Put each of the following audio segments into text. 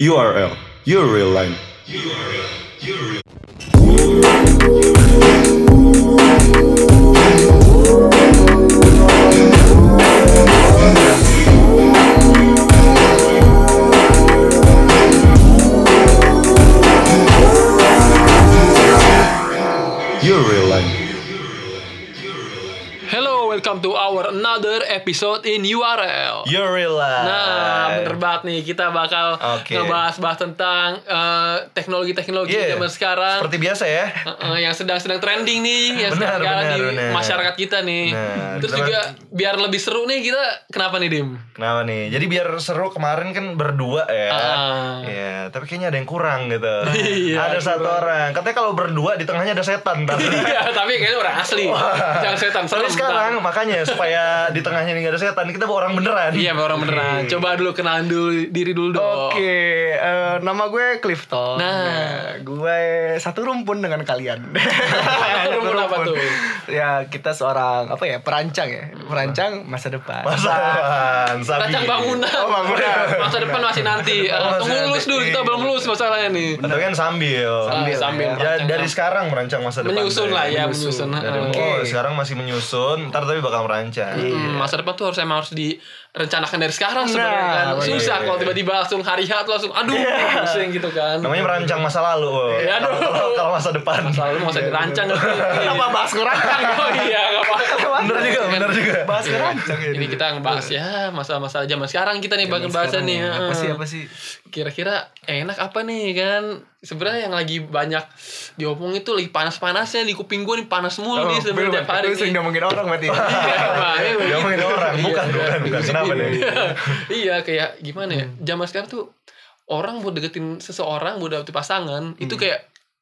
URL, your real line. Your real line. Hello, welcome to our another episode in URL. Your real life. Nah, bener banget nih kita bakal Oke. ngebahas-bahas tentang eh, teknologi-teknologi Iya, zaman sekarang Seperti biasa ya. Eh, eh, yang sedang-sedang trending nih, yang Benar, sekarang benar, di benar. masyarakat kita nih. Terus kita- juga biar lebih seru nih kita kenapa nih Dim? Kenapa nih? Jadi biar seru kemarin kan berdua ya. Ah. Iya, tapi kayaknya ada yang kurang gitu. Iya, ada satu orang. Katanya kalau berdua di tengahnya ada setan. Iya, tapi kayaknya orang asli. Jangan setan Tapi sekarang makanya supaya di tengahnya ini gak ada setan, kita bawa orang beneran. Iya, orang beneran. Coba dulu kenalan dulu diri dulu dong. Oke, eh, nama gue Clifton. Nah. Ya, gue satu rumpun dengan kalian. Satu rumpun apa tuh? Ya, kita seorang apa ya perancang ya, perancang masa depan. Masa depan, sabi. Rancang bangunan. Oh, bangunan. Masa depan masih nanti. Oh, tunggu lulus dulu, kita belum lulus masalahnya nih. Tapi kan sambil. Sambil, Sambil, sambil. ya. Ya dari sekarang merancang masa depan. menyusun tuh lah ya, Menyusun. menyusun. Dari. Oh, sekarang masih menyusun, ntar tapi bakal merancang. Hmm, masa depan tuh harus emang harus direncanakan dari sekarang Nah, sebenarnya kan. bener. Susah kalau tiba-tiba langsung hari H tuh langsung aduh pusing gitu kan. Namanya merancang masa lalu. Ya, aduh. Kalau- Kalau masa depan. Selalu mau saya dirancang Kenapa bahas ngerancang? Oh iya, enggak apa-apa. Bener juga, bener juga. Bahas ngerancang ya. Ini kita ngebahas ya masalah-masalah zaman sekarang kita nih bakal bahasa nih. Apa sih apa sih? Kira-kira enak apa nih kan? Sebenarnya yang lagi banyak diomong itu lagi panas-panasnya di kuping gue nih panas mulu nih sebenarnya tiap hari. Lu sering ngomongin orang berarti. Iya, ngomongin orang, Iya, bukan, iya. bukan, bukan. Kenapa nih? iya kayak gimana ya zaman sekarang tuh orang buat deketin seseorang buat dapetin pasangan itu Hmm. kayak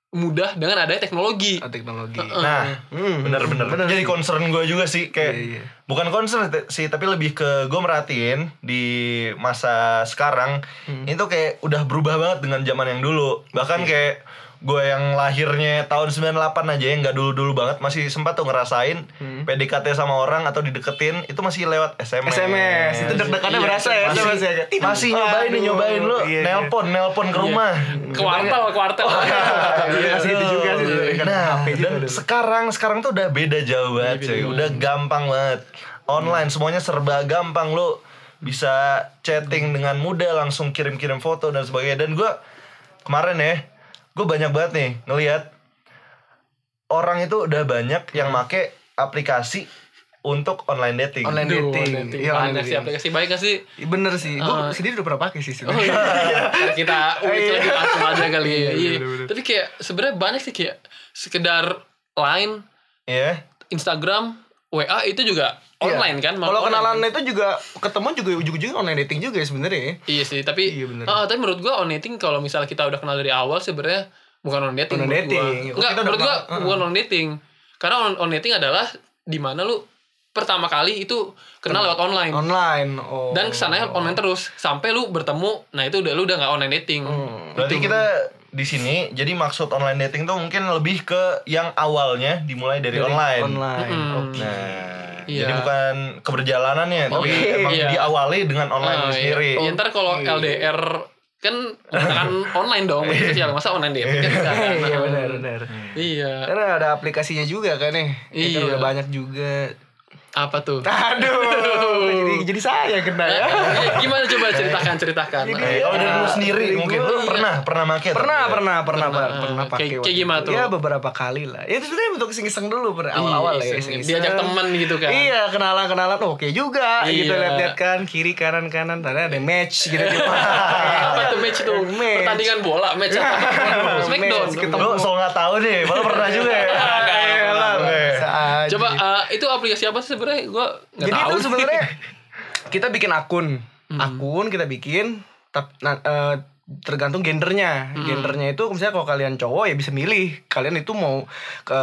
mudah dengan adanya teknologi Ah, Teknologi. Nah, Hmm, bener-bener. bener Jadi concern gue juga sih kayak Iya, iya. bukan concern sih tapi lebih ke gue merhatiin di masa sekarang Hmm. ini tuh kayak udah berubah banget dengan zaman yang dulu. Bahkan kayak gue yang lahirnya tahun 98 aja yang nggak dulu-dulu banget masih sempat tuh ngerasain Hmm. PDKT sama orang atau dideketin itu masih lewat SMS. SMS itu deg-degannya Iya, berasa ya masih, SMS ya. masih nyobain nih nyobain lu iya, iya. nelpon nelpon ke rumah kuartal kuartal Iya, masih itu juga sih. Kan Nah, dan sekarang sekarang tuh udah beda jauh banget, cuy. Udah gampang banget. Online semuanya serba gampang lu bisa chatting dengan mudah langsung kirim-kirim foto dan sebagainya. Dan gua kemarin ya, gue banyak banget nih ngelihat orang itu udah banyak yang make aplikasi untuk online dating. Online Duh, dating. dating. Iya, online sih dating. aplikasi baik gak sih Iya, Bener sih, gue Ah. sendiri udah pernah pakai sih Oh sebenarnya. iya, kita ulik Iya. lagi langsung aja kali ya. Iya, Iya. Tapi kayak sebenarnya banyak sih kayak sekedar line, Iya. Instagram, WA itu juga Iya. online kan. malah Kalau kenalan kan. itu juga ketemu juga ujung-ujungnya online dating juga ya sebenarnya. ya. Iya sih, tapi Iya, bener. ah, tapi menurut gua online dating kalau misalnya kita udah kenal dari awal sebenarnya bukan online dating. Online menurut dating. Gua. Enggak, menurut gua kenal- bukan online dating. Karena on- online dating adalah di mana lu pertama kali itu kenal lewat online. Online. Oh. Dan ke sananya online terus sampai lu bertemu. Nah, itu udah lu udah nggak online dating. Hmm. Berarti kita di sini jadi maksud online dating tuh mungkin lebih ke yang awalnya dimulai dari, Dari online. Online. Mm-mm. Oke. Nah, Iya. jadi bukan keberjalanannya, tapi Oke. emang Iya. diawali dengan online itu sendiri. Iya. Ya, ntar kalau LDR kan kan online dong media sosial masa online dating kan? Iya benar benar. Iya. Karena ada aplikasinya juga kan nih. Ya kan Iya. udah banyak juga. Apa tuh? Aduh, jadi jadi saya kena ya. Eh, Gimana coba ceritakan ceritakan. Jadi- Eh, kalau dari lu sendiri mungkin lu iya. pernah pernah make Pernah, pernah, pernah, Pernah. pernah, pernah pakai. Kayak- gimana tuh? Ya beberapa kali lah. Ya itu sebenarnya untuk iseng-iseng dulu ber awal-awal Iya, ya. Diajak temen gitu kan. Iya, kenalan-kenalan. Oke juga. Iya. Gitu lihat-lihat kan kiri kanan kanan. Tadi ada match gitu. Apa tuh match itu? Match. Pertandingan bola, match? Smackdown. Match, ketemu. Lu soal nggak tahu deh, malah pernah juga ya. Elah, Oke. bisa aja. Coba eh, itu aplikasi apa sih sebenarnya? Gua nggak Jadi tahu. itu sebenarnya kita bikin akun, akun kita bikin, tap, nah, eh, tergantung gendernya. Gendernya itu misalnya kalau kalian cowok ya bisa milih kalian itu mau ke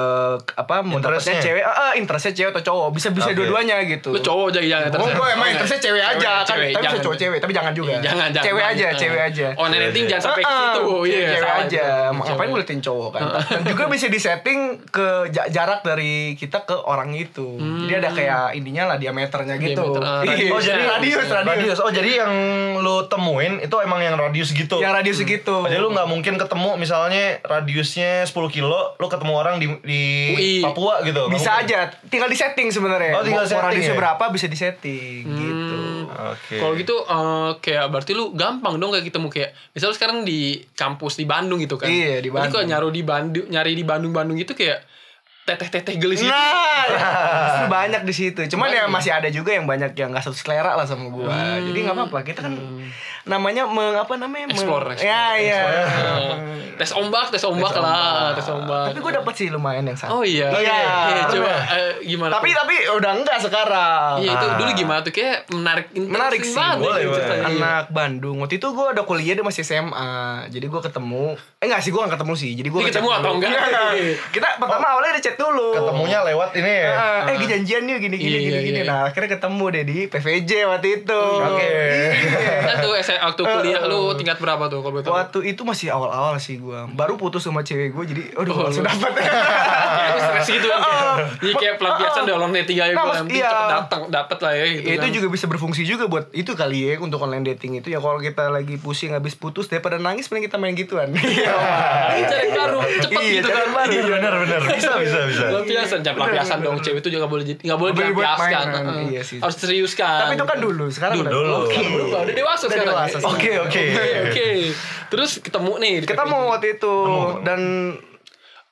apa mau Interestnya? dapetnya cewek, ah, interestnya cewek atau cowok bisa bisa Oke. dua-duanya gitu. Lu cowok aja jangan Oh, gue emang Oh, interestnya cewek aja kan, cewek, tapi bisa jangan. cowok cewek, tapi jangan juga. Iya, Jangan, jangan. Cewek aja, Jangan. cewek aja. Online dating jangan sampai ke ah, situ. cewek, Iya, cewek aja. Ngapain Cewek. ngeliatin cowok kan? Dan juga bisa disetting ke ja- jarak dari kita ke orang itu. Jadi ada kayak ininya lah diameternya gitu. Diameter, Iya. Oh jadi radius, radius. Oh jadi yang lu temuin itu emang yang radius gitu segitu. Yang radius segitu. Jadi lu nggak mungkin ketemu misalnya radiusnya 10 kilo, lu ketemu orang di di UI. Papua gitu. Bisa mungkin. aja, tinggal di setting sebenarnya. Oh, tinggal Mau- setting radiusnya ya? berapa bisa di setting gitu. Oke. Kalau gitu eh, kayak berarti lu gampang dong kayak ketemu kayak misal lu sekarang di kampus di Bandung gitu kan. Iya, di Jadi kalau Bandung. nyari di Bandung nyari di Bandung-Bandung gitu kayak teteh-teteh gelis gitu. Nah, justru banyak di situ. Cuman ya masih ada juga yang banyak yang nggak satu selera lah sama gua. Hmm. Jadi nggak apa-apa. Kita kan namanya meng, apa namanya? Explore, explore, Ya, iya. Eh, tes ombak, tes ombak lah, tes ombak. Tapi gua dapet sih lumayan yang satu. Oh iya. Iya. Iya, coba eh, gimana? Tapi tuh? tapi udah enggak sekarang. Iya itu Ah. dulu gimana tuh kayak menarik Menarik sih. banget Boleh, gitu boleh. anak Bandung waktu itu gue ada kuliah dia masih SMA jadi gue ketemu eh enggak sih gue gak ketemu sih jadi gue Ini ketemu atau enggak? kita pertama awalnya ada chat dulu Ketemunya lewat ini ya. Eh, eh janjian yuk gini gini Iya, gini iya, gini iya. nah akhirnya ketemu deh di PVJ waktu itu Oke. Iya. Kan tuh SMA waktu kuliah lu tingkat berapa tuh kalau tahu? waktu itu masih awal-awal sih gue baru putus sama cewek gue jadi aduh Oh, langsung lu stres gitu kan kayak. Jadi kayak pelampiasan Ah, udah online dating aja Nah, gue mas- nanti iya. cepet datang dapat lah ya gitu Ya, itu kan. juga bisa berfungsi juga buat itu kali ya untuk online dating itu ya kalau kita lagi pusing habis putus daripada nangis mending kita main gituan. Iya. cari baru cepet Iya, gitu kan. Iya benar benar. Bisa bisa bisa. Pelampiasan, jangan pelampiasan dong. Cewek itu juga boleh jadi nggak boleh dilampiaskan. iya sih. Harus serius kan. Tapi itu kan dulu, sekarang Dulu. udah Dulu. Oke. Udah dewasa sekarang. ya? Oke oke. Oke. Terus ketemu nih. Ketemu waktu itu dan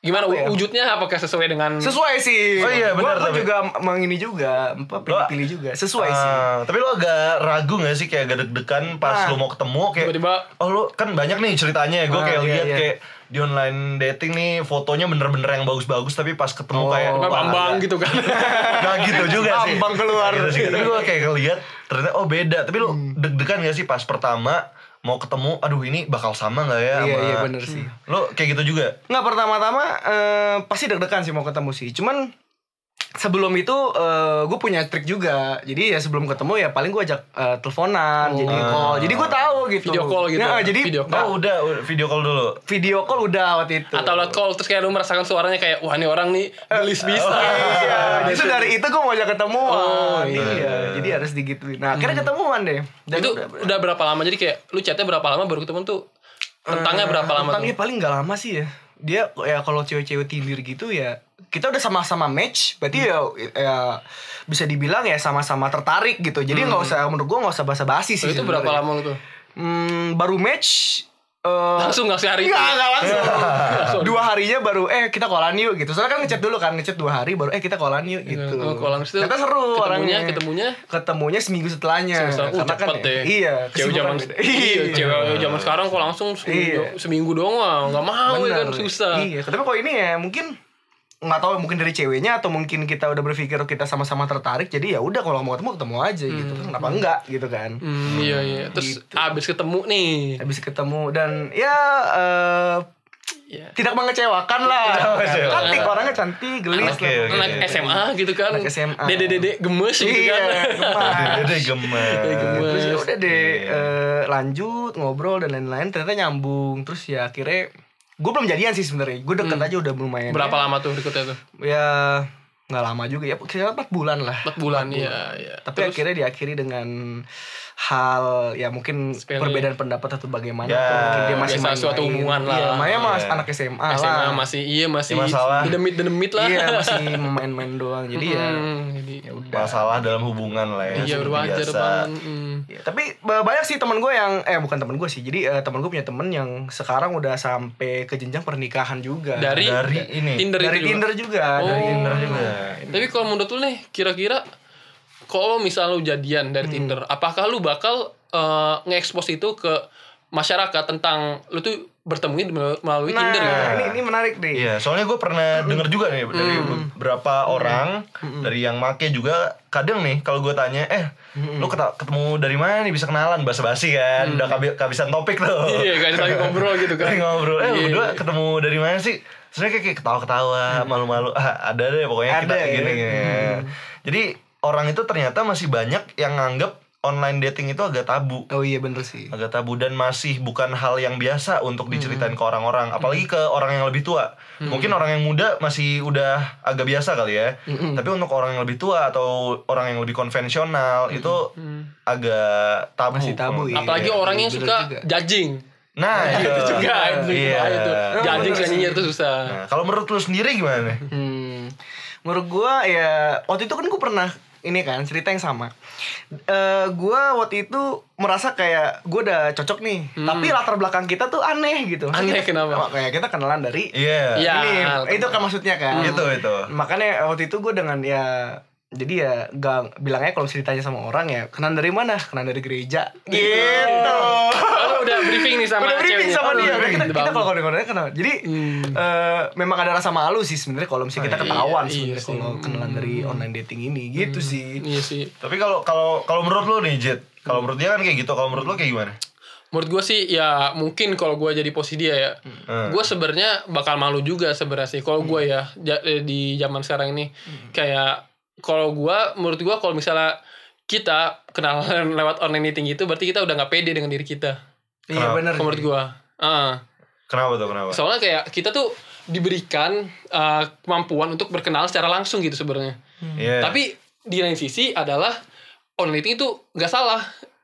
Gimana Apa ya? wujudnya apakah sesuai dengan sesuai sih. Oh iya, benar, Gua, juga mengini juga, apa pilih-pilih juga. Sesuai sih. Ah, tapi lo agak ragu gak sih kayak agak deg-degan pas Nah. lo mau ketemu kayak Tiba-tiba- oh lo kan banyak nih ceritanya gue Ah, kayak iya, lihat iya. kayak di online dating nih fotonya bener-bener yang bagus-bagus tapi pas ketemu Oh. kayak Bambang gitu kan. Nah gitu juga sih Bambang keluar. Gitu sih. Tapi gue kayak ngeliat Ternyata oh beda Tapi lo deg-degan gak sih pas pertama Mau ketemu Aduh ini bakal sama gak ya Iya, sama- iya, bener sih. Lo kayak gitu juga Nggak pertama-tama eh, pasti deg-degan sih mau ketemu sih. Cuman sebelum itu gue punya trik juga. Jadi ya sebelum ketemu ya paling gue ajak eh, teleponan, jadi call. Jadi gue tahu gitu. Video call gitu. Nah, jadi Video nah, Oh udah video call dulu video call udah waktu itu. Atau lewat call terus kayak lu merasakan suaranya kayak wah ini orang nih gelis bisa. Iya, justru dari itu gue mau ajak ketemuan. Oh, iya. iya. Jadi harus digituin. Nah, akhirnya ketemuan deh. Dan itu udah, udah berapa lama jadi kayak lu chatnya berapa lama baru ketemu tuh tentangnya berapa lama Tentangnya tuh paling nggak lama sih ya. Dia ya kalau cewek-cewek Tinder gitu ya kita udah sama-sama match, berarti ya, ya bisa dibilang ya sama-sama tertarik gitu. Jadi nggak usah menurut gua nggak usah basa-basi sih. Hmm. itu berapa sebenarnya. lama lu tuh Hmm, baru match eh, langsung nggak sehari itu Enggak, enggak langsung. Langsung. dua harinya baru eh kita kolan yuk gitu. Soalnya kan ngechat dulu kan, ngechat dua hari baru eh kita kolan yuk gitu. Oh, kalau langsung Ternyata seru ketemunya orangnya. ketemunya ketemunya seminggu setelahnya. Setelah, uh, Karena kan ya-. Iya, cewek zaman iya cewek zaman sekarang kok langsung seminggu, Iya. seminggu doang nggak mau ya kan Bener. susah Iya, tapi kok ini ya mungkin nggak tahu mungkin dari ceweknya atau mungkin kita udah berpikir kita sama-sama tertarik jadi ya udah kalau mau ketemu ketemu aja gitu kan kenapa enggak gitu kan Hmm, iya iya terus Gitu. abis ketemu nih habis ketemu dan ya eh, Iya. tidak mengecewakan lah mengecewakan. cantik orangnya cantik gelis Oke, lah anak SMA gitu kan Anak SMA. dede dede gemes gitu iya kan. Dede gemes Dede gemes. terus ya udah deh Iya. eh, lanjut ngobrol dan lain-lain ternyata nyambung terus ya akhirnya gue belum jadian sih sebenarnya. Gue deket aja udah lumayan Hmm. berapa lama tuh berikutnya tuh? Ya nggak lama juga ya. Kira empat bulan lah. Empat bulan iya iya. Tapi akhirnya diakhiri dengan hal ya mungkin Sepele. perbedaan pendapat atau bagaimana Ya, atau mungkin dia masih biasa main-main. suatu hubungan lah. iya, Maya mas Iya. anak SMA, SMA lah masih iya masih Ya, masalah. demit demit lah iya masih main-main doang jadi ya Hmm, jadi Masalah dalam hubungan lah ya iya seperti wajar banget. Ya, tapi ba- banyak sih teman gue yang eh bukan teman gue sih jadi eh, teman gue punya temen yang sekarang udah sampai ke jenjang pernikahan juga dari Dari ini Tinder dari itu juga. Tinder juga Oh. dari Tinder juga. Tapi kalau menurut lu nih, kira-kira kalau misal lu jadian dari Hmm. Tinder, apakah lu bakal eh, nge-expose itu ke masyarakat tentang lu tuh bertemu mel- melalui nah Tinder gitu? ini ini menarik deh Iya, soalnya gue pernah denger juga nih dari beberapa orang dari yang make juga kadang nih kalau gue tanya, eh lu keta- ketemu dari mana nih bisa kenalan basa-basi kan, udah kehabi- kehabisan topik tuh. Iya, kan lagi ngobrol gitu kan. Ngobrol, eh Iya. berdua ketemu dari mana sih? Sebenarnya kayak, kayak ketawa-ketawa, malu-malu, ah, ada deh pokoknya kita Ada ya. gini gini. Jadi orang itu ternyata masih banyak yang nganggep online dating itu agak tabu oh iya bener sih agak tabu dan masih bukan hal yang biasa untuk diceritain ke orang-orang apalagi ke orang yang lebih tua mungkin orang yang muda masih udah agak biasa kali ya tapi untuk orang yang lebih tua atau orang yang lebih konvensional itu agak tabu Masih tabu, iya. gue. Apalagi orang yang bener suka juga. judging. Nah, itu, itu juga itu Iya. saya sih. nyinyir tuh susah Nah, kalau menurut lu sendiri gimana nih? Hmm, menurut gua ya waktu itu kan gue pernah ini kan cerita yang sama. Eh gua waktu itu merasa kayak gue udah cocok nih, tapi latar belakang kita tuh aneh gitu. Hmm. Aneh, kita- kenapa? oh, Kayak kita kenalan dari Iya. Iya. ini, itu kan maksudnya kan. Itu itu. Makanya waktu itu gue dengan ya jadi ya gak bilangnya kalau ceritanya sama orang ya kenalan dari mana? Kenalan dari gereja. Gitu. oh, udah briefing nih sama Udah briefing ceweknya. sama Oh, dia. briefing. Kita, kita kalau ngobrol kenal. Jadi eh, memang ada rasa malu sih sebenarnya kalau misalnya kita Iya, ketahuan iya sebenarnya sih. kalau kenalan dari online dating ini gitu sih. iya sih Tapi kalau kalau kalau menurut lu nih, Jet, kalau menurut dia kan kayak gitu, kalau menurut lu kayak gimana? menurut gue sih ya mungkin kalau gue jadi posisi dia ya Hmm. gue sebenarnya bakal malu juga sebenarnya sih kalau gue ya ja- eh, di zaman sekarang ini kayak kalau gue menurut gue kalau misalnya kita kenalan lewat online dating itu berarti kita udah nggak pede dengan diri kita Iya benar. menurut gue Ah. Kenapa tuh? Kenapa? soalnya kayak kita tuh diberikan uh, kemampuan untuk berkenalan secara langsung gitu sebenarnya Iya. tapi di lain sisi adalah online dating itu nggak salah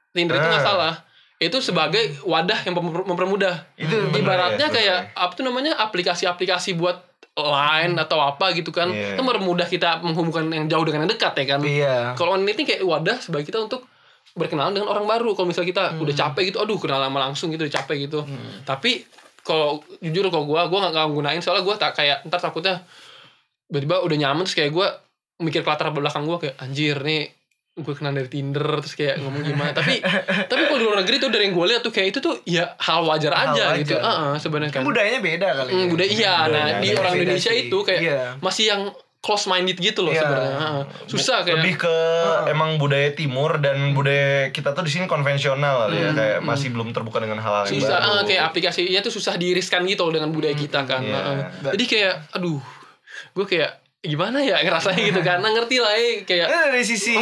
Tinder itu nggak Ah. salah itu sebagai wadah yang memper- mempermudah Itu bener ibaratnya ya, kayak apa tuh namanya aplikasi-aplikasi buat line atau apa gitu kan. Iya. itu mempermudah kita menghubungkan yang jauh dengan yang dekat ya kan? Iya. kalau online dating kayak wadah sebagai kita untuk berkenalan dengan orang baru. Kalau misalnya kita udah capek gitu aduh kenal lama langsung gitu udah capek gitu. Tapi kalau jujur kalau gue gue nggak gunain soalnya gue tak kayak ntar takutnya tiba-tiba udah nyaman terus kayak gue mikir ke latar belakang gue kayak anjir nih gue kenal dari Tinder terus kayak ngomong gimana tapi tapi kalau di luar negeri tuh dari yang gue lihat tuh kayak itu tuh ya hal wajar Hal aja wajar. gitu Heeh, sebenarnya kan Budayanya beda kali. Hmm, ya. budaya iya nah Budayanya di orang sih. Indonesia Beda itu kayak sih. Iya. masih yang close minded gitu loh Iya. sebenarnya Heeh. susah kayak lebih ke emang budaya timur dan budaya kita tuh di sini konvensional kali ya kayak masih belum terbuka dengan hal-hal yang susah baru. ah, kayak aplikasinya tuh susah diiriskan gitu loh dengan budaya kita kan Iya. Heeh. jadi kayak aduh gue kayak gimana ya ngerasanya gitu nah, ngerti lah eh, kayak Eh, dari sisi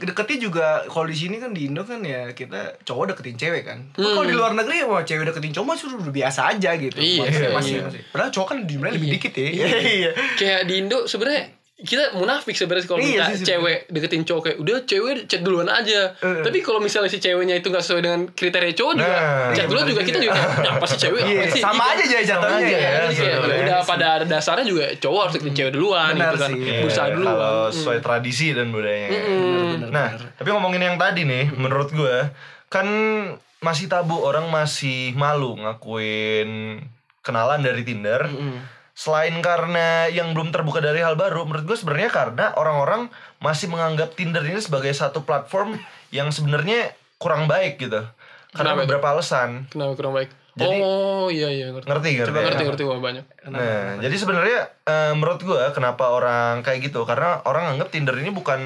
deketnya juga kalau di sini kan di Indo kan ya kita cowok deketin cewek kan. Tapi Kalau di luar negeri wah cewek deketin cowok masih udah biasa aja gitu. Iya, masih, iya, masih, iya. masih. Padahal cowok kan jumlahnya lebih Iya. dikit ya. Iya. Iya. kayak di Indo sebenarnya kita munafik sebenarnya kalau Iya minta sih, sebenarnya. cewek deketin cowok kayak udah cewek chat duluan aja Eh. tapi kalau misalnya si ceweknya itu nggak sesuai dengan kriteria cowok juga Nah, chat iya, duluan juga kita juga kayak, "Ini apa sih cewek Iya, apa sih sama Iya. aja jadi jatuhnya aja ya. ya, kayak ya udah pada dasarnya juga cowok harus deketin cewek duluan Benar gitu kan sih. Iya, berusaha duluan kalau Hmm. sesuai tradisi dan budayanya. Bener, Nah, bener. tapi ngomongin yang tadi nih, menurut gue kan masih tabu orang masih malu ngakuin kenalan dari Tinder. Selain karena yang belum terbuka dari hal baru, menurut gue sebenarnya karena orang-orang masih menganggap Tinder ini sebagai satu platform yang sebenarnya kurang baik gitu. Karena Kenapa itu? beberapa alasan. kenapa kurang baik Jadi- oh iya iya ngerti Ngerti ngerti? Coba ngerti ngerti wah banyak Nah, jadi sebenarnya eh, menurut gua kenapa orang kayak gitu? Karena orang anggap Tinder ini bukan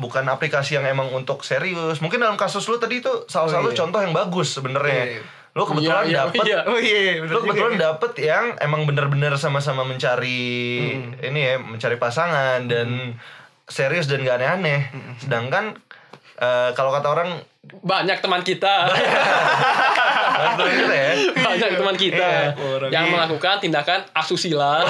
bukan aplikasi yang emang untuk serius. Mungkin dalam kasus lu tadi itu salah satu iya. contoh yang bagus sebenarnya. Iya, iya. Lu kebetulan Iya, iya, dapet iya. Oh iya, bener lu juga. kebetulan dapet yang emang bener-bener sama-sama mencari ini ya, mencari pasangan dan serius dan gak aneh-aneh. Sedangkan eh, kalau kata orang banyak teman kita kita ya. banyak teman kita Iya, yang iya. melakukan tindakan asusila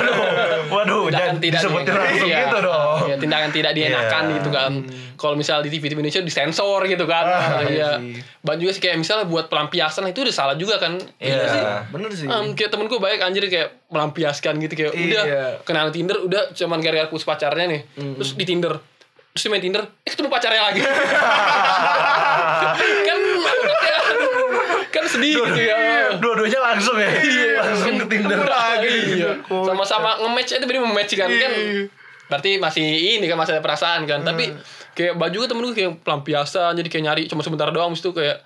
Waduh, jangan disebutin langsung iya, gitu dong. iya, tindakan tidak dienakan Iya. gitu kan kalau misal di TV, TV Indonesia disensor gitu kan Ah, iya sih. banyak juga sih kayak misalnya buat pelampiasan itu udah salah juga kan Iya. sih Bener sih. Um, kayak temenku baik anjir kayak melampiaskan gitu kayak udah Iya. kenal Tinder udah cuman gara-gara putus pacarnya nih terus di Tinder terus dia main Tinder eh ketemu pacarnya lagi kan sedih. Gitu ya Dua-duanya langsung ya. langsung ke Tinder. Lagi. Gitu. iya. sama-sama nge-match itu bener nge-match kan. Kan berarti masih ini kan masih ada perasaan kan. Tapi kayak baju juga temen gue kayak pelampiasan jadi kayak nyari cuma sebentar doang. Itu kayak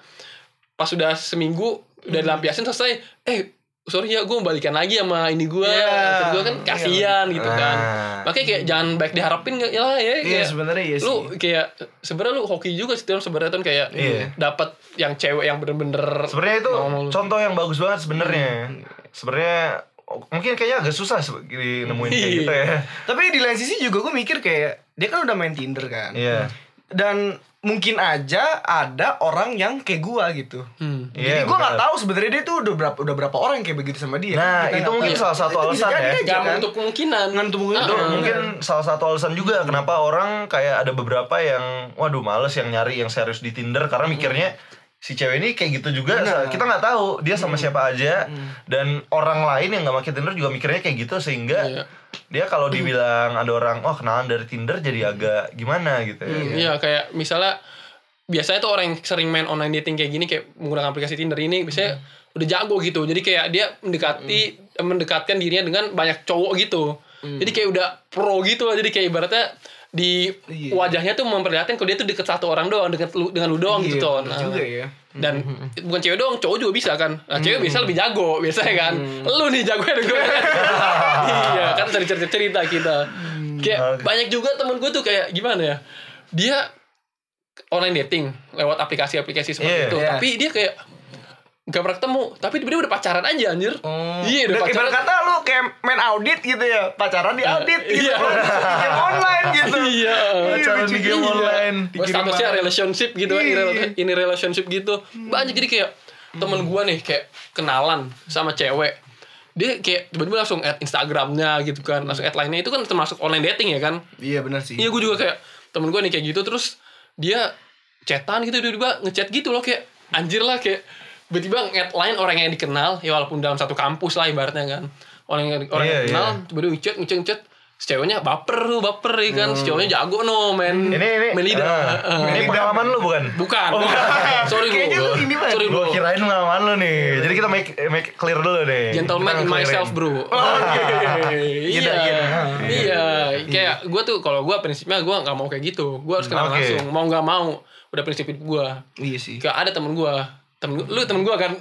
pas udah seminggu udah dilampiasin selesai. Eh sorry ya gue balikan lagi sama ini gue Iya. gue kan kasihan gitu kan Ah. makanya kayak jangan baik diharapin ya lah ya Iya, kayak sebenarnya iya lu kayak sebenarnya lu hoki juga sih sebenarnya kan kayak Iya. dapat yang cewek yang bener-bener Sebenarnya itu ngomong contoh yang bagus banget sebenarnya. Sebenarnya oh, mungkin kayaknya agak susah nemuin kayak Iya. gitu ya. Tapi di lain sisi juga gue mikir kayak dia kan udah main Tinder kan. Iya. Dan mungkin aja ada orang yang kayak gua gitu. Hmm. Iya, Jadi gue nggak benar. tahu sebenarnya dia tuh udah berapa udah berapa orang yang kayak begitu sama dia. Nah, Kita itu nggak mungkin tahu. salah satu alasan ya. aja, Gak kan? menutup kemungkinan Nggak menutup kemungkinan. Itu mungkin salah satu alasan juga kenapa orang kayak ada beberapa yang waduh males yang nyari yang serius di Tinder karena mikirnya si cewek ini kayak gitu juga kita nggak tahu dia sama siapa aja dan orang lain yang nggak pakai Tinder juga mikirnya kayak gitu sehingga Iya. dia kalau dibilang ada orang oh kenalan dari Tinder jadi agak gimana gitu ya. Iya kayak misalnya biasanya tuh orang yang sering main online dating kayak gini kayak menggunakan aplikasi Tinder ini biasanya udah jago gitu. Jadi kayak dia mendekati eh, mendekatkan dirinya dengan banyak cowok gitu. Jadi kayak udah pro gitu lah. Jadi kayak ibaratnya di Iya. wajahnya tuh memperlihatkan kalau dia tuh deket satu orang doang, deket lu, dengan lu doang Iya, gitu tuh. bener juga ya. Dan bukan cewek doang, cowok juga bisa kan. Nah, cewek bisa lebih jago biasanya kan. Lu nih jago gue. iya, kan dari cerita-cerita kita. Kayak Oke. banyak juga temen gue tuh kayak gimana ya? Dia online dating lewat aplikasi-aplikasi seperti Iya. itu. Iya. Tapi dia kayak gak pernah ketemu, tapi tiba-tiba udah pacaran aja anjir. Iya, udah Dan pacaran. ibarat kata lu kayak main audit gitu ya pacaran di audit gitu Iya. Di game online gitu Iya. Pacaran di game Iya. online. Gua statusnya relationship gitu kan, Iya. ini- relationship gitu. Banyak jadi kayak temen gua nih kayak kenalan sama cewek. Dia kayak tiba-tiba langsung add Instagramnya gitu kan, langsung add lainnya itu kan termasuk online dating ya kan. Iya benar sih Iya gue juga kayak temen gue nih kayak gitu terus dia chatan gitu tiba-tiba ngechat gitu loh kayak anjir lah kayak tiba-tiba line orang yang dikenal ya walaupun dalam satu kampus lah ibaratnya kan. Orang yang orang Iya, yang dikenal iya. tiba-tiba ngechat ngechat si ceweknya baper tuh baper ya kan. Si cowoknya jago no men Ini ini lidah. Ah, Heeh. ini pengalaman lu bukan? bukan. Oh, bukan. Sorry bro Kayaknya lu ini, sorry bro Gua kirain pengalaman lu nih. Jadi kita make make clear dulu nih. gentleman in myself bro. Iya iya kayak gue tuh kalau gue prinsipnya gue nggak mau kayak gitu. Gue harus kenal Oke. langsung. Mau nggak mau udah prinsip gue Iya sih. Kayak ada temen gue temen lu temen gue kan?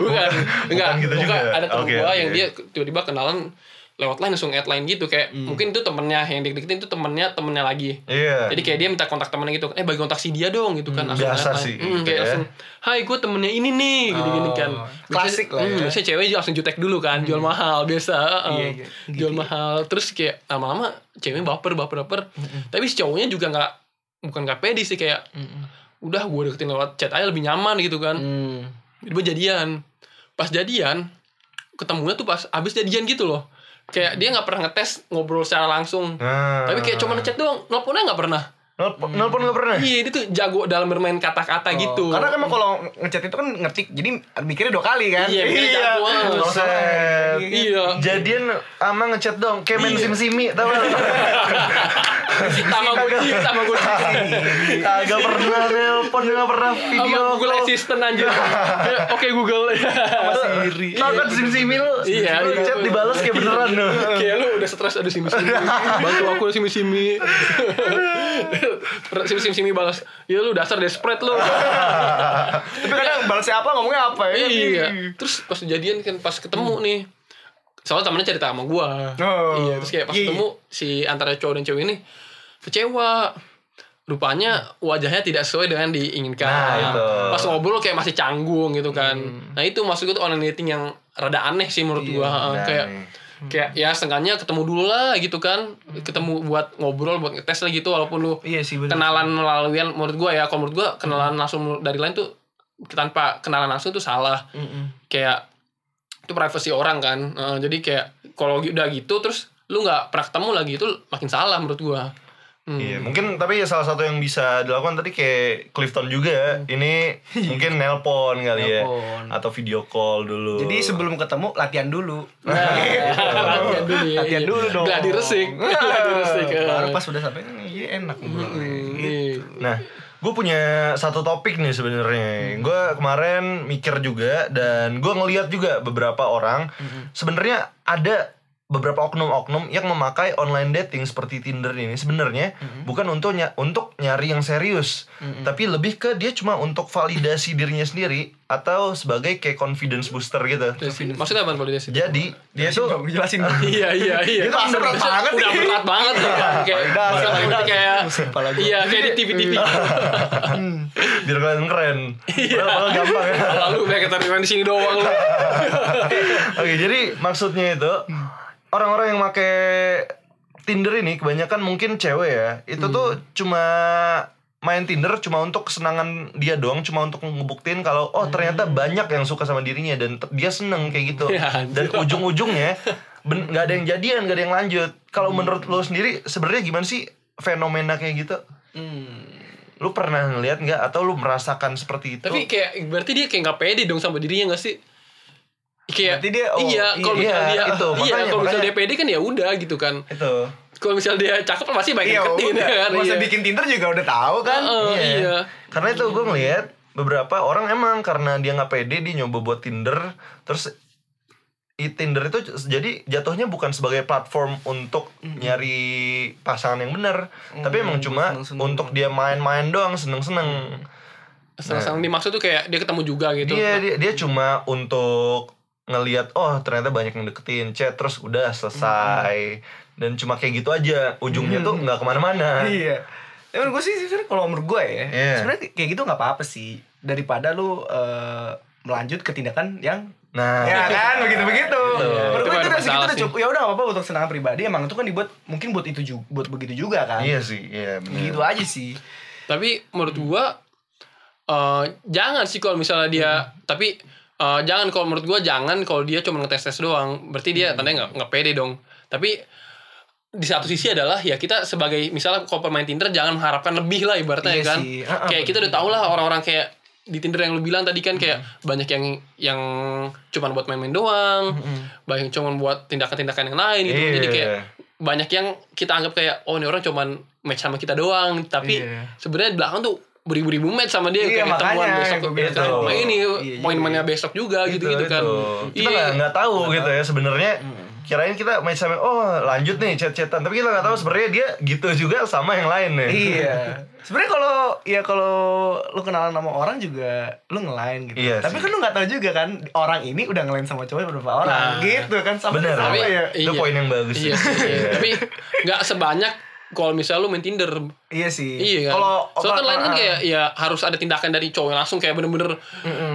Bukan. Enggak. gitu bukan. Juga. ada temen Oke, gue oke. yang dia tiba-tiba kenalan lewat line langsung add line gitu. Kayak mungkin itu temennya yang deket-deketin itu temennya temennya lagi. Iya. jadi kayak dia minta kontak temennya gitu. Eh bagi kontak si dia dong gitu kan. Langsung biasa sih, Hmm, gitu kayak ya. langsung hai gue temennya ini nih gini-gini kan. Oh, klasik lah ya. hmm, biasanya cewek langsung jutek dulu kan jual mahal biasa heeh. Iya, iya. jual mahal. Terus kayak lama-lama ceweknya baper baper baper. Tapi si cowoknya juga nggak bukan nggak pede sih kayak udah gue deketin lewat chat aja lebih nyaman gitu kan Hmm. tiba jadian pas jadian ketemunya tuh pas abis jadian gitu loh kayak dia nggak pernah ngetes ngobrol secara langsung Nah. tapi kayak cuma ngechat doang nelponnya nggak pernah nelpon nelpon nggak pernah. iya dia tuh jago dalam bermain kata-kata gitu Oh, Karena kan emang kalau ngechat itu kan ngetik Jadi mikirnya dua kali kan Iya, mikirnya jago, ah. Buset. iya Jadian ama ngechat dong, kayak main Iya. sim simi, tau gak? sama gue sama gue Kagak pernah nelpon, gak pernah video sama Google. Assistant anjir. Oke Google. Siri. Nonton sim simi lu, Iya, lu iya. chat dibales kayak beneran. Lu. kayak lu udah stres ada simi simi bantu aku ada simi simi simi simi balas ya lu dasar desperate lu. Tapi kadang balasnya apa ngomongnya apa ya? Iya. Terus pas kejadian kan pas ketemu nih soalnya temennya cerita sama gua. Oh. iya terus kayak pas Iya, ketemu si antara cowok dan cewek ini kecewa. Rupanya wajahnya tidak sesuai dengan diinginkan. Nah, itu. pas ngobrol kayak masih canggung gitu kan. Nah itu maksud gue tuh online dating yang rada aneh sih menurut gua. Nah, kayak nih. kayak ya setengahnya ketemu dulu lah gitu kan. Ketemu buat ngobrol buat ngetes lah gitu walaupun lu Iya sih bener kenalan melalui menurut gua ya kalau menurut gua kenalan langsung dari lain tuh tanpa kenalan langsung tuh salah. Mm-mm. kayak itu privasi orang kan. Eh, jadi kayak kalau udah gitu terus lu nggak pernah ketemu lagi itu makin salah menurut gua Hmm. Iya, mungkin tapi ya salah satu yang bisa dilakukan tadi kayak Clifton juga. Ini mungkin nelpon kali ya Nelpon. atau video call dulu. Jadi sebelum ketemu latihan dulu Nah, latihan dulu ya. Latihan iya. dulu dong Gladi resik. Gladi resik. eh. Baru pas udah sampai Iya enak Hmm, gitu. iya. Nah, gue punya satu topik nih sebenarnya. Gue kemarin mikir juga dan gue ngeliat juga beberapa orang. Sebenarnya ada beberapa oknum-oknum yang memakai online dating seperti Tinder ini sebenarnya bukan untuk ny- untuk nyari yang serius, tapi lebih ke dia cuma untuk validasi dirinya sendiri atau sebagai kayak confidence booster gitu. Maksudnya apa validasi? Jadi dia tuh jelasin dong. Iya iya iya. Itu berat banget Udah berat banget ya. Kayak Udah, masalah udah. kayak Kepala gua. Iya kayak di TV-TV. biar kelihatan keren. Iya. Gampang ya. Lalu kayak keterima di sini doang lu. Oke, jadi maksudnya itu orang-orang yang pakai Tinder ini kebanyakan mungkin cewek ya. Itu tuh cuma main Tinder cuma untuk kesenangan dia doang, cuma untuk ngebuktiin kalau oh ternyata banyak yang suka sama dirinya dan dia seneng kayak gitu. Ya, dan ujung-ujungnya nggak ada yang jadian, nggak ada yang lanjut. Kalau menurut lo sendiri sebenarnya gimana sih fenomena kayak gitu? Hmm. lu pernah ngeliat nggak atau lu merasakan seperti itu Tapi kayak berarti dia kayak nggak pede dong sama dirinya gak sih? Kayak Berarti dia, oh, iya, kalau iya, misalnya dia itu, iya, makanya- kalau misalnya makanya- dia pede kan ya udah gitu kan. itu Kalau misalnya dia cakep pasti banyak Iya, yang deketin udah. ya kan. Masa iya. bikin Tinder juga udah tahu kan. Heeh, iya. karena itu gue ngeliat beberapa orang emang karena dia nggak pede dia nyoba buat Tinder terus i Tinder itu jadi jatuhnya bukan sebagai platform untuk nyari pasangan yang benar tapi emang cuma seneng-seneng. untuk dia main-main doang seneng-seneng Senang-senang dimaksud tuh kayak dia ketemu juga gitu. Dia dia dia cuma untuk ngelihat oh ternyata banyak yang deketin chat terus udah selesai dan cuma kayak gitu aja ujungnya tuh nggak ke mana-mana Iya. Menurut gue sih sebenarnya kalau menurut gue ya, Iya. sebenarnya kayak gitu nggak apa-apa sih daripada lu eh, melanjut ke tindakan yang nah ya kan begitu begitu. Menurut Itu gue itu udah segitu masalah udah sih. cukup. Ya udah nggak apa-apa untuk senangan pribadi. Emang itu kan dibuat mungkin buat itu juga, buat begitu juga kan. iya sih iya bener. Gitu aja sih. Tapi menurut gua eh jangan sih kalau misalnya dia tapi eh, jangan kalau menurut gua jangan kalau dia cuma ngetes tes doang. Berarti dia tandanya nggak nggak pede dong. Tapi di satu sisi adalah ya kita sebagai misalnya kalau pemain Tinder jangan mengharapkan lebih lah ibaratnya Iya ya kan. sih. Ah, kayak kita udah tau lah orang-orang kayak di Tinder yang lu bilang tadi kan kayak banyak yang yang cuma buat main-main doang, banyak yang cuma buat tindakan-tindakan yang lain gitu. Jadi Iya. kayak banyak yang kita anggap kayak oh ini orang cuman match sama kita doang, tapi Iya. sebenarnya belakang tuh beribu-ribu match sama dia Iya, kayak ketemuan makanya besok gua bilang ketemu sama itu. ini Iya, poin-poinnya iya. besok juga gitu-gitu kan. kita Iya. nggak tahu gitu ya sebenarnya kirain kita main sama oh lanjut nih chat-chatan tapi kita nggak tahu sebenarnya dia gitu juga sama yang lain nih iya. Sebenarnya kalau ya kalau lu kenalan sama orang juga lu ngelain gitu. Iya Tapi sih. kan lu nggak tahu juga kan orang ini udah ngelain sama cowok beberapa orang Nah. gitu kan sama Bener. sama Tapi- ya. itu poin yang bagus Iya, sih. sih, iya. tapi nggak sebanyak kalau misalnya lu main Tinder Iya sih. Iya kan. Kalau Soalnya kan lain kan kayak ya harus ada tindakan dari cowok langsung kayak bener-bener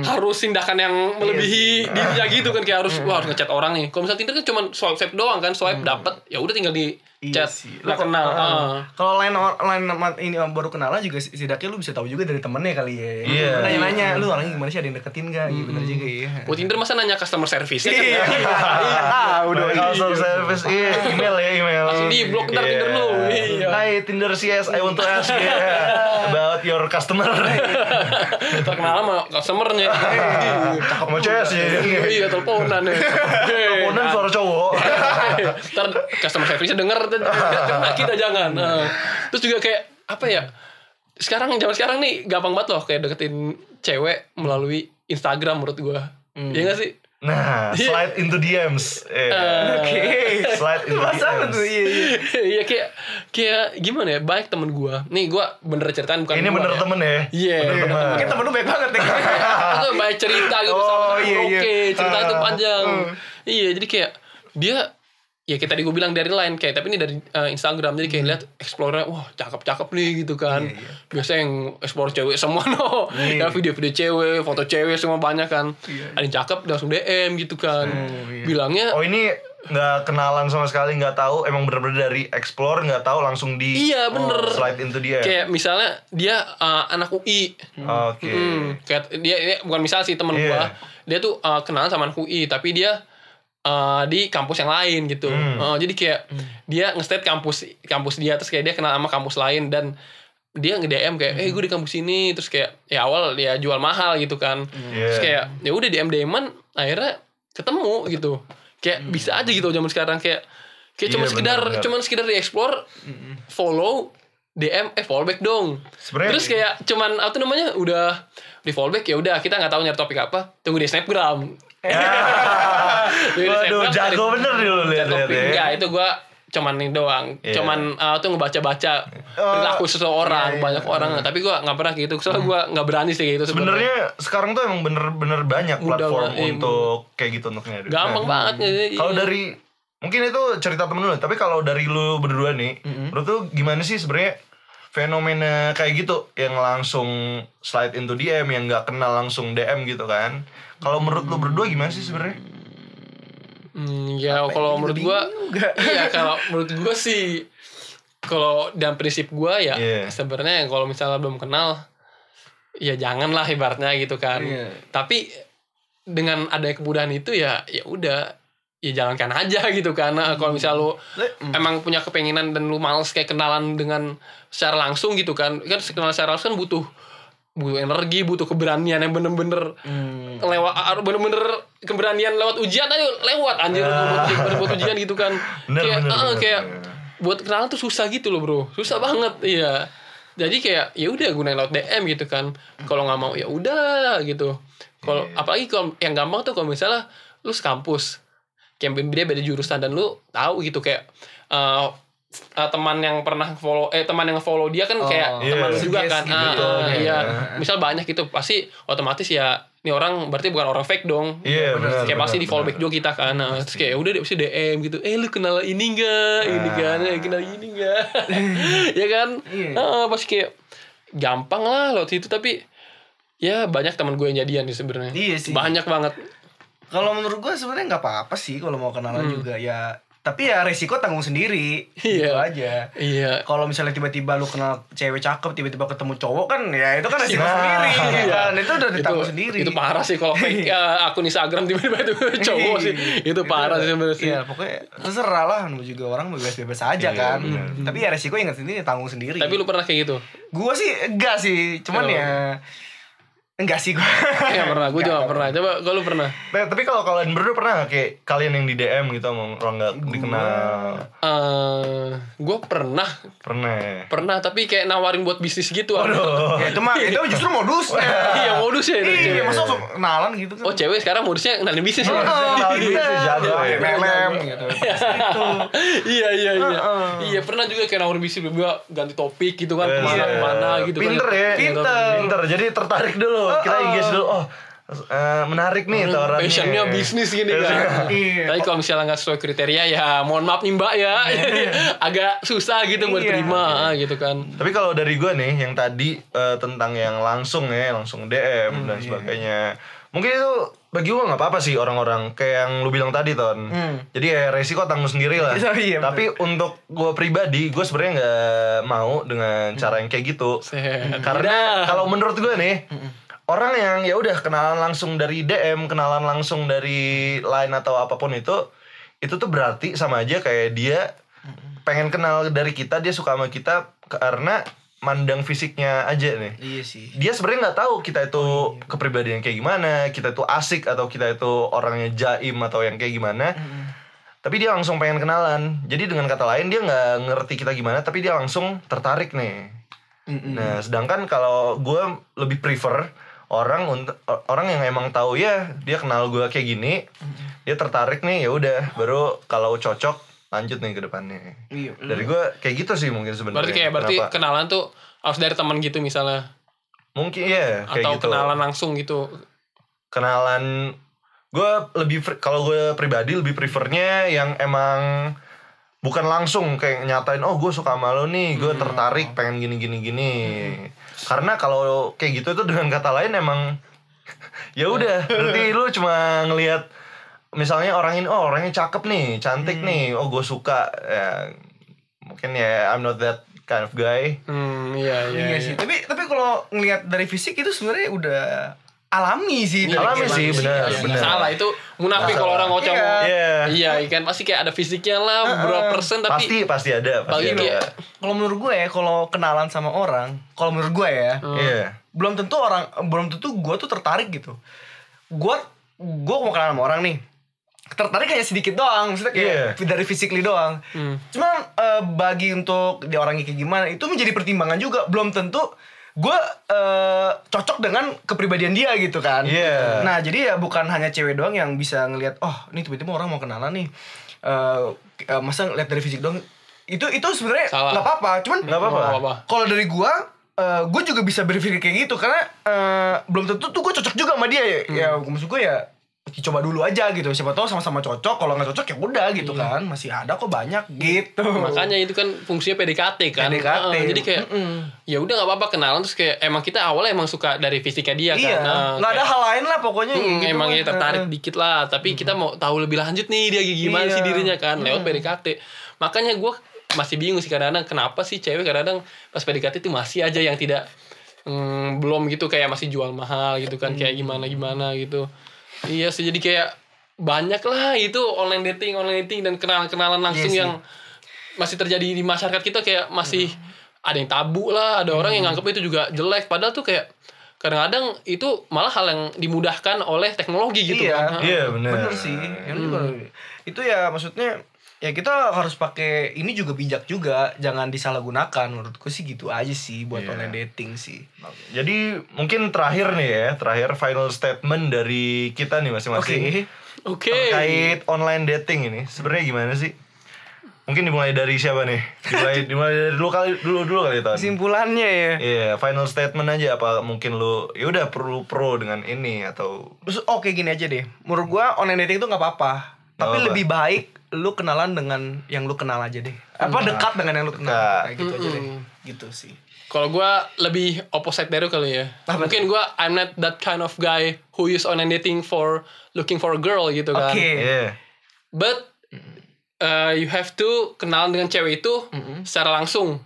harus tindakan yang melebihi dirinya gitu kan kayak harus wah harus ngechat orang nih. Kalau misalnya Tinder kan cuma swipe swipe doang kan, swipe dapet ya udah tinggal di Iya chat sih. Lu- kenal. ah. Ah. Kalau lain lain ini baru kenalan juga setidaknya lu bisa tahu juga dari temennya kali ya. Iya. Lu Nanya-nanya, lu orangnya gimana sih ada yang deketin gak? Iya bener juga iya. Buat Tinder masa nanya customer service ya kan? Iya, iya, tahu dong. Customer service, iya email ya email. Langsung di blok ntar Iya. Tinder lu. Iya. Hai Tinder CS, want to ask yeah, about your customer. Terkenal sama customernya. Cakep mau CS ya. Iya, teleponan ya. Teleponan suara cowok. Ntar customer service denger kena kita jangan. Nah, terus juga kayak apa ya? Sekarang zaman sekarang nih gampang banget loh kayak deketin cewek melalui Instagram menurut gua. Iya gak sih? Nah, slide into DMs. Eh, Oke. Slide into Masa apa tuh? DMs. Iya, iya. Iya kayak kayak gimana ya? Baik temen gua. Nih gua bener ceritain bukan Ini gua bener ya. temen ya? Iya. Bener bener temen. Mungkin temen lu baik banget nih. Itu baik cerita gitu Oh, sama iya, iya. oke cerita itu Ah, panjang ah. iya jadi kayak dia ya kayak tadi gue bilang dari lain kayak tapi ini dari uh, Instagram jadi kayak lihat explore wah cakep cakep nih gitu kan Hmm. Iya, iya. biasanya yang explore cewek semua no ya video-video cewek foto cewek semua banyak kan Iya. ada yang cakep langsung DM gitu kan Oh, iya. bilangnya Oh ini nggak kenalan sama sekali nggak tahu emang bener-bener dari explore nggak tahu langsung di iya bener slide into dia. kayak misalnya dia uh, anak UI Oke. Hmm, kayak dia, dia bukan misal sih temen Iya. gua. Dia tuh uh, kenalan sama anak UI, tapi dia uh, di kampus yang lain gitu. Hmm. Uh, jadi kayak dia nge-state kampus kampus dia terus kayak dia kenal sama kampus lain dan dia nge-DM kayak, "Eh, gue di kampus ini." Terus kayak ya awal dia jual mahal gitu kan. Terus Iya. kayak ya udah di DM-an akhirnya ketemu gitu. Kayak bisa aja gitu zaman sekarang kayak kayak cuma Iya, sekedar benar-benar. cuman sekedar di explore, follow, DM, eh follow back dong. Sebenarnya- Terus kayak cuman apa namanya udah di fallback ya udah kita nggak tahu nyari topik apa tunggu di snapgram Waduh, Snapgram, jago bener nih lu cari lihat-lihat ya. Enggak, itu gua cuman ini doang Iya. cuman uh, tuh ngebaca-baca perilaku seseorang iya, iya. banyak orang tapi gua nggak pernah gitu soalnya gua nggak berani sih gitu Sebenarnya sekarang tuh emang bener-bener banyak Udah platform iya. untuk kayak gitu untuk nyari. gampang Nah, banget ya Kalau dari mungkin itu cerita temen lu, tapi kalau dari lu berdua nih, menurut lu gimana sih sebenarnya fenomena kayak gitu yang langsung slide into DM yang nggak kenal langsung DM gitu kan? Kalau menurut lu berdua gimana sih sebenarnya? Hmm, ya kalau menurut gua iya kalau menurut gua sih kalau dalam prinsip gua ya Iya. sebenarnya kalau misalnya belum kenal ya janganlah ibaratnya gitu kan. Iya. Tapi dengan ada kemudahan itu ya ya udah ya jalankan aja gitu karena kalau misal lu emang punya kepengenan dan lu males kayak kenalan dengan secara langsung gitu kan. Kan kenalan secara langsung kan butuh butuh energi butuh keberanian yang bener-bener lewat ah, bener-bener keberanian lewat ujian aja lewat anjir buat, buat ujian gitu kan. Bener, kayak bener, ah, bener, kayak bener. buat kenalan tuh susah gitu loh bro. Susah banget iya. Jadi kayak ya udah gunain lewat DM gitu kan. Kalau nggak mau ya udah gitu. Kalau Iya. apalagi kalau yang gampang tuh kalau misalnya lu sekampus kayak beda beda jurusan dan lu tahu gitu kayak eh, eh, teman yang pernah follow eh teman yang follow dia kan kayak iya. teman juga Suggest kan gitu. Ah, Betul, ah, iya. iya misal banyak gitu pasti otomatis ya ini orang berarti bukan orang fake dong Iya, benar. kayak pasti benar, di follow back juga kita kan nah, terus kayak udah pasti DM gitu eh lu kenal ini enggak ini kan eh, kenal ini enggak ya kan Iya. Ah, pasti kayak gampang lah lewat situ tapi ya banyak teman gue yang jadian sih sebenarnya Iya sih. banyak banget Kalau menurut gue sebenarnya nggak apa-apa sih kalau mau kenalan juga ya. Tapi ya resiko tanggung sendiri. Gitu Iya. aja. iya Kalau misalnya tiba-tiba lu kenal cewek cakep, tiba-tiba ketemu cowok kan ya itu kan resiko Nah, sendiri ya iya. kan. Itu udah ditanggung sendiri. itu parah sih kalau fake eh, akun Instagram tiba-tiba itu cowok sih itu parah sih sebenarnya sih Iya, pokoknya terserah lah mau juga orang bebas-bebas aja Iya, kan. benar. Tapi ya resiko ingat sendiri tanggung sendiri. tapi lu pernah kayak gitu gua sih enggak sih, cuman Oh. ya enggak sih gua. ya pernah gue juga pernah coba kalau lu pernah Nah, tapi kalau kalian berdua pernah nggak kayak kalian yang di DM gitu sama orang nggak dikenal? eh gue pernah Pernah. pernah tapi kayak nawarin buat bisnis gitu Aduh. ya itu mah itu justru modusnya. iya modus ya itu Iya, cewek. langsung kenalan gitu kan. oh cewek sekarang modusnya kenalin bisnis ya Kenal gitu jago ya. MLM gitu. iya iya iya Heeh. iya pernah juga kayak nawarin bisnis juga ganti topik gitu kan Iya. ke mana ke mana gitu kan Pinter ya. Pinter. Pinter. Jadi tertarik dulu. Kita engage dulu. Oh, eh, menarik nih tawarannya. passionnya bisnis gini kan Iya. tapi kalau misalnya nggak sesuai kriteria ya mohon maaf nih mbak ya agak susah gitu buat Iya. terima gitu kan Tapi kalau dari gue nih yang tadi eh, tentang yang langsung ya, langsung DM Hmm, dan iya. sebagainya. Mungkin itu bagi gue nggak apa-apa sih orang-orang kayak yang lu bilang tadi ton. Hmm. Jadi ya resiko tanggung sendiri lah. Iya, bener. Tapi untuk gue pribadi, gue sebenarnya nggak mau dengan cara yang kayak gitu. Set. Karena kalau menurut gue nih, orang yang ya udah kenalan langsung dari DM, kenalan langsung dari line atau apa pun itu, itu tuh berarti sama aja kayak dia pengen kenal dari kita, dia suka sama kita karena mandang fisiknya aja nih. Iya sih. Dia sebenarnya nggak tahu kita itu kepribadian kayak gimana, kita itu asik atau kita itu orangnya jaim atau yang kayak gimana. Tapi dia langsung pengen kenalan. Jadi dengan kata lain dia nggak ngerti kita gimana, tapi dia langsung tertarik nih. Nah, sedangkan kalau gue lebih prefer orang untuk orang yang emang tahu ya dia kenal gue kayak gini, dia tertarik nih ya udah baru kalau cocok lanjut nih ke depannya. Iya. Dari gue kayak gitu sih mungkin sebenarnya. berarti kayak berarti Kenapa? kenalan tuh harus dari teman gitu misalnya mungkin ya kayak atau gitu. kenalan langsung gitu kenalan gue lebih pre- kalau gue pribadi lebih prefernya yang emang bukan langsung kayak nyatain oh gue suka sama lo nih gue tertarik pengen gini gini gini karena kalau kayak gitu tuh dengan kata lain emang ya udah berarti lu cuma ngelihat misalnya orang ini oh orangnya cakep nih cantik nih oh gue suka ya mungkin ya I'm not that kind of guy hmm iya iya, Iya, sih. Tapi tapi kalau ngelihat dari fisik itu sebenarnya udah alami sih. Iya, Alami sih, benar, Iya, benar. salah itu munafik kalau orang ngocok Iya. Iya. iya ikan pasti kayak ada fisiknya lah berapa persen tapi pasti pasti ada pasti Bagi ada Kalau menurut gue ya, kalau kenalan sama orang, kalau menurut gue ya, iya belum tentu orang belum tentu gue tuh tertarik gitu. Gue gue mau kenalan sama orang nih. Tertarik hanya sedikit doang, maksudnya kayak dari physically doang. Hmm. Cuman eh, bagi untuk dia orangnya kayak gimana itu menjadi pertimbangan juga. Belum tentu gue eh, cocok dengan kepribadian dia gitu kan. Iya. Nah jadi ya bukan hanya cewek doang yang bisa ngelihat oh ini tiba-tiba orang mau kenalan nih. Eh eh, masa ngeliat dari fisik doang itu itu sebenarnya nggak apa-apa. Cuman Nggak apa-apa. Kalau dari gua eh gue juga bisa berpikir kayak gitu karena eh, belum tentu tuh gue cocok juga sama dia ya, ya maksud gue ya coba dulu aja gitu. Siapa tahu sama-sama cocok. Kalau nggak cocok ya udah gitu kan. Masih ada kok banyak gitu. Makanya itu kan fungsinya PDKT kan. PDKT. Heeh, jadi kayak ya udah nggak apa-apa kenalan. Terus kayak emang kita awalnya emang suka dari fisiknya dia iya. kan. Nah, nggak ada kayak- hal lain lah pokoknya Hmm, gitu emang kan. ya tertarik dikit lah. Tapi kita mau tahu lebih lanjut nih dia gimana Iya. sih dirinya kan. Lewat PDKT makanya gue masih bingung sih kadang-kadang kenapa sih cewek kadang-kadang pas PDKT itu masih aja yang tidak hmm, belum gitu. Kayak masih jual mahal gitu kan. Kayak gimana gimana gitu iya sih jadi kayak banyak lah itu online dating online dating dan kenalan-kenalan langsung Iya sih. yang masih terjadi di masyarakat kita kayak masih ada yang tabu lah ada orang yang nganggap itu juga jelek padahal tuh kayak kadang-kadang itu malah hal yang dimudahkan oleh teknologi gitu Iya. kan Iya bener. Bener sih. Yang juga itu ya maksudnya ya kita harus pakai ini juga bijak juga, jangan disalahgunakan. Menurutku sih gitu aja sih buat Iya. online dating sih. Jadi mungkin terakhir nih ya, terakhir final statement dari kita nih masing-masing oke terkait online dating ini. Sebenarnya gimana sih? Mungkin dimulai dari siapa nih? Dimulai, dimulai dari dulu kali dulu dulu kali Ton. Kesimpulannya ya. Iya, final statement aja apa mungkin lu ya udah perlu pro dengan ini atau Terus oke gini aja deh. Menurut gua online dating itu nggak apa-apa. Tapi apa-apa. lebih baik lu kenalan dengan yang lu kenal aja deh. Apa dekat dengan yang lu kenal. Dekat. Kayak gitu aja deh. Gitu sih. Kalau gua lebih opposite dari lu kali ya. Apa Mungkin gua I'm not that kind of guy who use online dating for looking for a girl gitu kan. Oke. Iya. But uh, you have to kenalan dengan cewek itu secara langsung.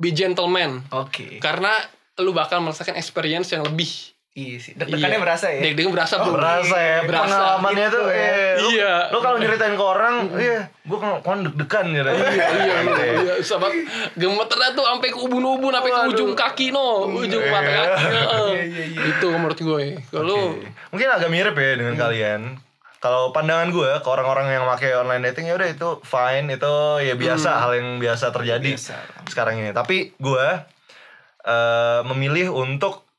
Be gentleman. Oke. Karena lu bakal merasakan experience yang lebih. Iya sih. Deg-degannya Iya. berasa ya. Deg-degan berasa bro. Berasa ya Berasa. pengalamannya gitu tuh ya. eh, lu, Iya. lu kalau nyeritain ke orang, iya, gua kan kan deg-degan gitu. iya, iya, Gitu ya. iya, sahabat gemeternya tuh sampai ke ubun-ubun, sampai ke ujung kaki no, ujung Iya. mata kaki. heeh. Iya, iya, iya. Itu menurut gue. Kalau Oke. Mungkin agak mirip ya dengan kalian. Kalau pandangan gue ke orang-orang yang pakai online dating ya udah itu fine, itu ya biasa hal yang biasa terjadi Biasa. sekarang ini. Tapi gue eh, memilih untuk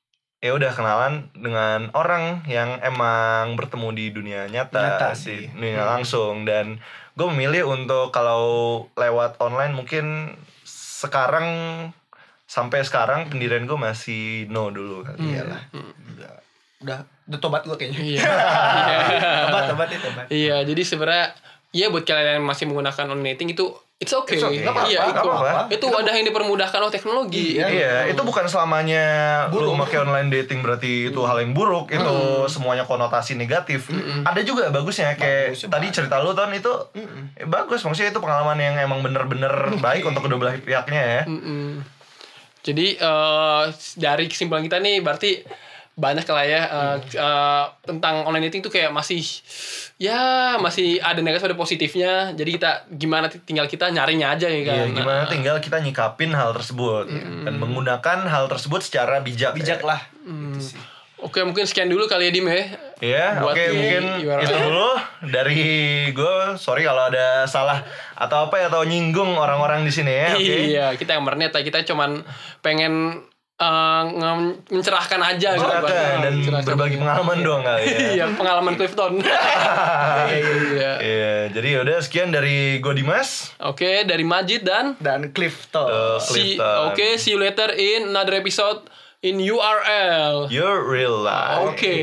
ya udah kenalan dengan orang yang emang bertemu di dunia nyata, Nyata di sih. dunia langsung dan gue memilih untuk kalau lewat online mungkin sekarang sampai sekarang pendirian gue masih no dulu kali ya. Iyalah. Udah, udah, udah tobat gua kayaknya. iya. Iya. tobat, tobat ya, tobat. Iya, jadi sebenarnya ya buat kalian yang masih menggunakan online dating itu it's okay. It's okay. Apa-apa, Iya, itu, apa-apa. itu ada yang dipermudahkan oleh teknologi. Iya. Iya, itu bukan selamanya lu pakai online dating berarti itu hal yang buruk, itu semuanya konotasi negatif. Ada juga bagusnya kayak Bagusnya tadi cerita lu ton itu eh, bagus, maksudnya itu pengalaman yang emang bener-bener baik untuk kedua belah pihaknya ya. Mm-mm. Jadi eh, dari kesimpulan kita nih berarti banyak lah ya eh, eh, tentang online dating tuh kayak masih ya masih ada negatif ada positifnya. Jadi kita gimana tinggal kita nyarinya aja ya kan. Iya, gimana tinggal kita nyikapin hal tersebut dan menggunakan hal tersebut secara bijak. Bijak ya. lah. Gitu sih. Oke mungkin sekian dulu kali ya Dim ya. Iya, oke di mungkin URL. itu dulu dari gue. Sorry kalau ada salah atau apa ya atau nyinggung orang-orang di sini ya. Oke. Iya, kita yang ya. Kita cuman pengen eh, nge- mencerahkan aja gitu. Silakan dan Mencerahkan. berbagi pengalaman doang kali ya. Iya, pengalaman Clifton. Iya, iya, iya. Iya, jadi yaudah sekian dari gue Dimas. Oke, dari Majid dan Dan Clifton. Uh, see, Clifton. Oke, see you later in another episode in URL. Your real life. Oke.